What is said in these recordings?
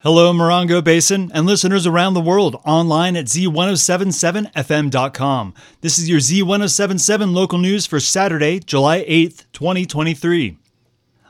Hello, Morongo Basin and listeners around the world online at z1077fm.com. This is your Z1077 local news for Saturday, July 8th, 2023.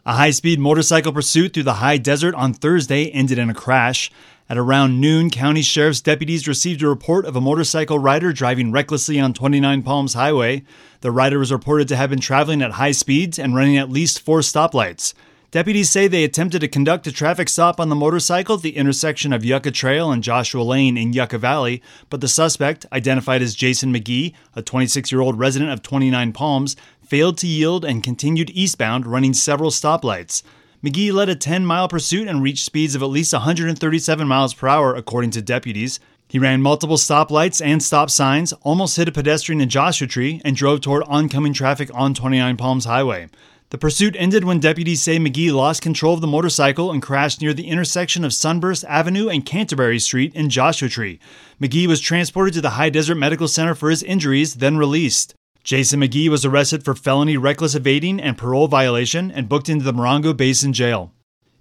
A high speed motorcycle pursuit through the high desert on Thursday ended in a crash. At around noon, county sheriff's deputies received a report of a motorcycle rider driving recklessly on 29 Palms Highway. The rider was reported to have been traveling at high speeds and running at least four stoplights. Deputies say they attempted to conduct a traffic stop on the motorcycle at the intersection of Yucca Trail and Joshua Lane in Yucca Valley, but the suspect, identified as Jason McGee, a 26 year old resident of 29 Palms, failed to yield and continued eastbound, running several stoplights. McGee led a 10 mile pursuit and reached speeds of at least 137 miles per hour, according to deputies. He ran multiple stoplights and stop signs, almost hit a pedestrian in Joshua Tree, and drove toward oncoming traffic on 29 Palms Highway. The pursuit ended when deputies say McGee lost control of the motorcycle and crashed near the intersection of Sunburst Avenue and Canterbury Street in Joshua Tree. McGee was transported to the High Desert Medical Center for his injuries, then released. Jason McGee was arrested for felony reckless evading and parole violation and booked into the Morongo Basin Jail.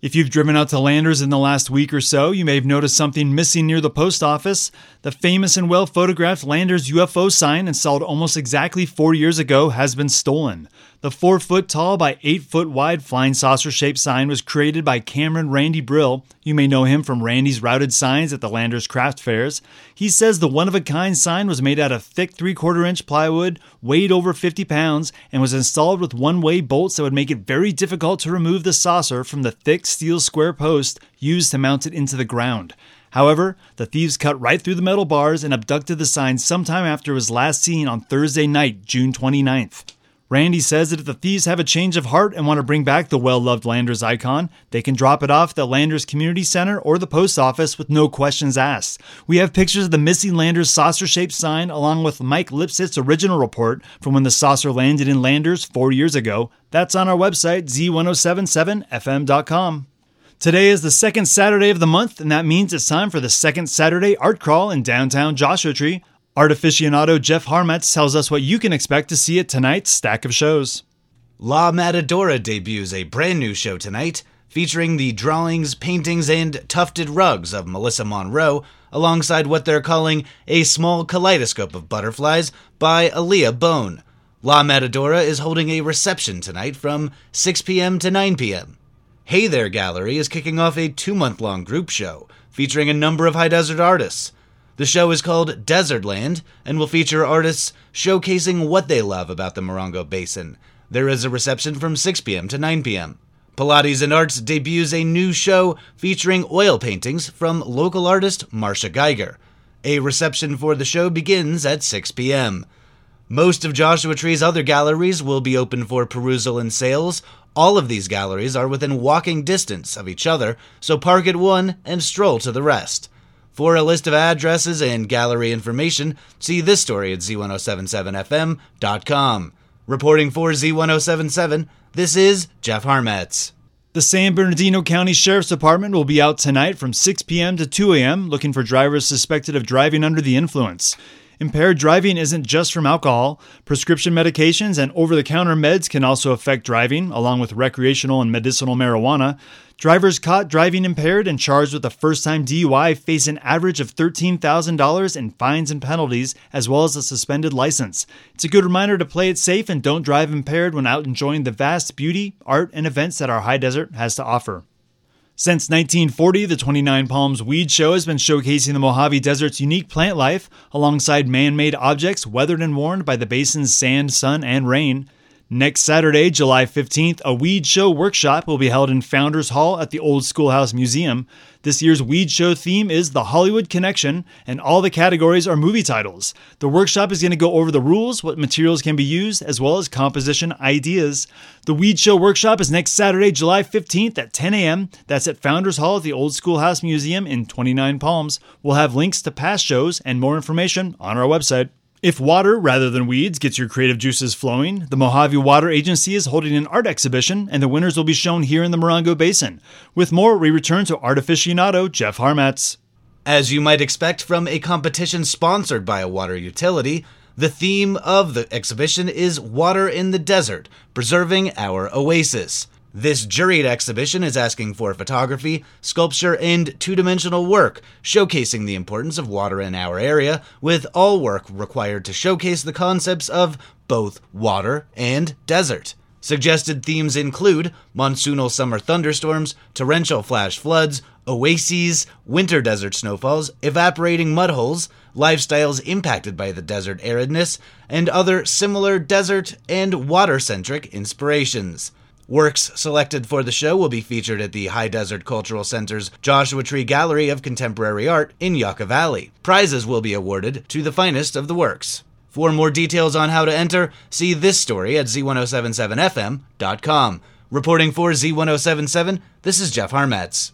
If you've driven out to Landers in the last week or so, you may have noticed something missing near the post office. The famous and well photographed Landers UFO sign, installed almost exactly four years ago, has been stolen. The 4 foot tall by 8 foot wide flying saucer shaped sign was created by Cameron Randy Brill. You may know him from Randy's routed signs at the Landers craft fairs. He says the one of a kind sign was made out of thick 3 quarter inch plywood, weighed over 50 pounds, and was installed with one way bolts that would make it very difficult to remove the saucer from the thick steel square post used to mount it into the ground. However, the thieves cut right through the metal bars and abducted the sign sometime after it was last seen on Thursday night, June 29th. Randy says that if the thieves have a change of heart and want to bring back the well loved Landers icon, they can drop it off at the Landers Community Center or the post office with no questions asked. We have pictures of the missing Landers saucer shaped sign along with Mike Lipsit's original report from when the saucer landed in Landers four years ago. That's on our website, z1077fm.com. Today is the second Saturday of the month, and that means it's time for the second Saturday art crawl in downtown Joshua Tree. Art aficionado Jeff Harmetz tells us what you can expect to see at tonight's stack of shows. La Matadora debuts a brand new show tonight, featuring the drawings, paintings, and tufted rugs of Melissa Monroe, alongside what they're calling a small kaleidoscope of butterflies by Aaliyah Bone. La Matadora is holding a reception tonight from 6 p.m. to 9 p.m. Hey There Gallery is kicking off a two month long group show featuring a number of high desert artists. The show is called Desertland and will feature artists showcasing what they love about the Morongo Basin. There is a reception from 6 p.m. to 9 p.m. Pilates and Arts debuts a new show featuring oil paintings from local artist Marcia Geiger. A reception for the show begins at 6 p.m. Most of Joshua Tree's other galleries will be open for perusal and sales. All of these galleries are within walking distance of each other, so park at one and stroll to the rest. For a list of addresses and gallery information, see this story at z1077fm.com. Reporting for Z1077, this is Jeff Harmetz. The San Bernardino County Sheriff's Department will be out tonight from 6 p.m. to 2 a.m. looking for drivers suspected of driving under the influence. Impaired driving isn't just from alcohol. Prescription medications and over the counter meds can also affect driving, along with recreational and medicinal marijuana. Drivers caught driving impaired and charged with a first time DUI face an average of $13,000 in fines and penalties, as well as a suspended license. It's a good reminder to play it safe and don't drive impaired when out enjoying the vast beauty, art, and events that our high desert has to offer. Since 1940, the 29 Palms Weed Show has been showcasing the Mojave Desert's unique plant life alongside man made objects weathered and worn by the basin's sand, sun, and rain. Next Saturday, July 15th, a weed show workshop will be held in Founders Hall at the Old Schoolhouse Museum. This year's weed show theme is The Hollywood Connection, and all the categories are movie titles. The workshop is going to go over the rules, what materials can be used, as well as composition ideas. The weed show workshop is next Saturday, July 15th at 10 a.m. That's at Founders Hall at the Old Schoolhouse Museum in 29 Palms. We'll have links to past shows and more information on our website. If water rather than weeds gets your creative juices flowing, the Mojave Water Agency is holding an art exhibition, and the winners will be shown here in the Morongo Basin. With more, we return to art aficionado Jeff Harmetz. As you might expect from a competition sponsored by a water utility, the theme of the exhibition is Water in the Desert, Preserving Our Oasis. This juried exhibition is asking for photography, sculpture, and two dimensional work, showcasing the importance of water in our area, with all work required to showcase the concepts of both water and desert. Suggested themes include monsoonal summer thunderstorms, torrential flash floods, oases, winter desert snowfalls, evaporating mudholes, lifestyles impacted by the desert aridness, and other similar desert and water centric inspirations. Works selected for the show will be featured at the High Desert Cultural Center's Joshua Tree Gallery of Contemporary Art in Yucca Valley. Prizes will be awarded to the finest of the works. For more details on how to enter, see this story at z1077fm.com. Reporting for Z1077, this is Jeff Harmetz.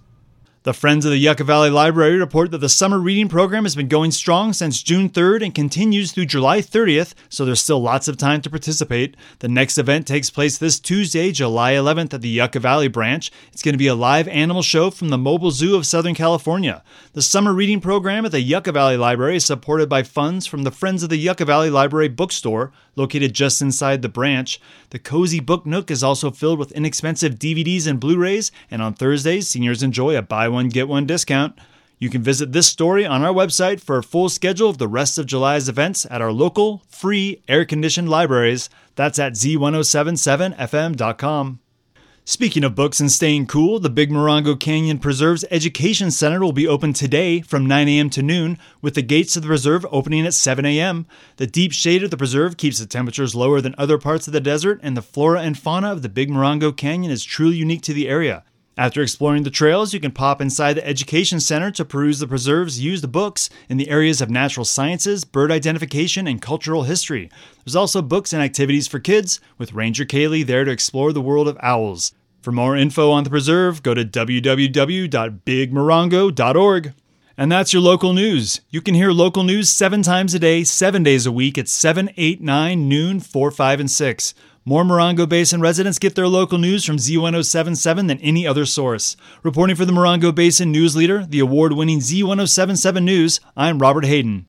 The Friends of the Yucca Valley Library report that the summer reading program has been going strong since June 3rd and continues through July 30th, so there's still lots of time to participate. The next event takes place this Tuesday, July 11th at the Yucca Valley branch. It's going to be a live animal show from the Mobile Zoo of Southern California. The summer reading program at the Yucca Valley Library is supported by funds from the Friends of the Yucca Valley Library bookstore, located just inside the branch. The Cozy Book Nook is also filled with inexpensive DVDs and Blu rays, and on Thursdays, seniors enjoy a buy one, get one discount. You can visit this story on our website for a full schedule of the rest of July's events at our local, free, air conditioned libraries. That's at z1077fm.com. Speaking of books and staying cool, the Big Morongo Canyon Preserve's Education Center will be open today from 9 a.m. to noon, with the gates of the preserve opening at 7 a.m. The deep shade of the preserve keeps the temperatures lower than other parts of the desert, and the flora and fauna of the Big Morongo Canyon is truly unique to the area. After exploring the trails, you can pop inside the Education Center to peruse the preserve's used books in the areas of natural sciences, bird identification, and cultural history. There's also books and activities for kids, with Ranger Kaylee there to explore the world of owls. For more info on the preserve, go to www.bigmorongo.org. And that's your local news. You can hear local news seven times a day, seven days a week at 7, 8, 9, noon, 4, 5, and 6. More Morongo Basin residents get their local news from Z1077 than any other source. Reporting for the Morongo Basin News Leader, the award winning Z1077 News, I'm Robert Hayden.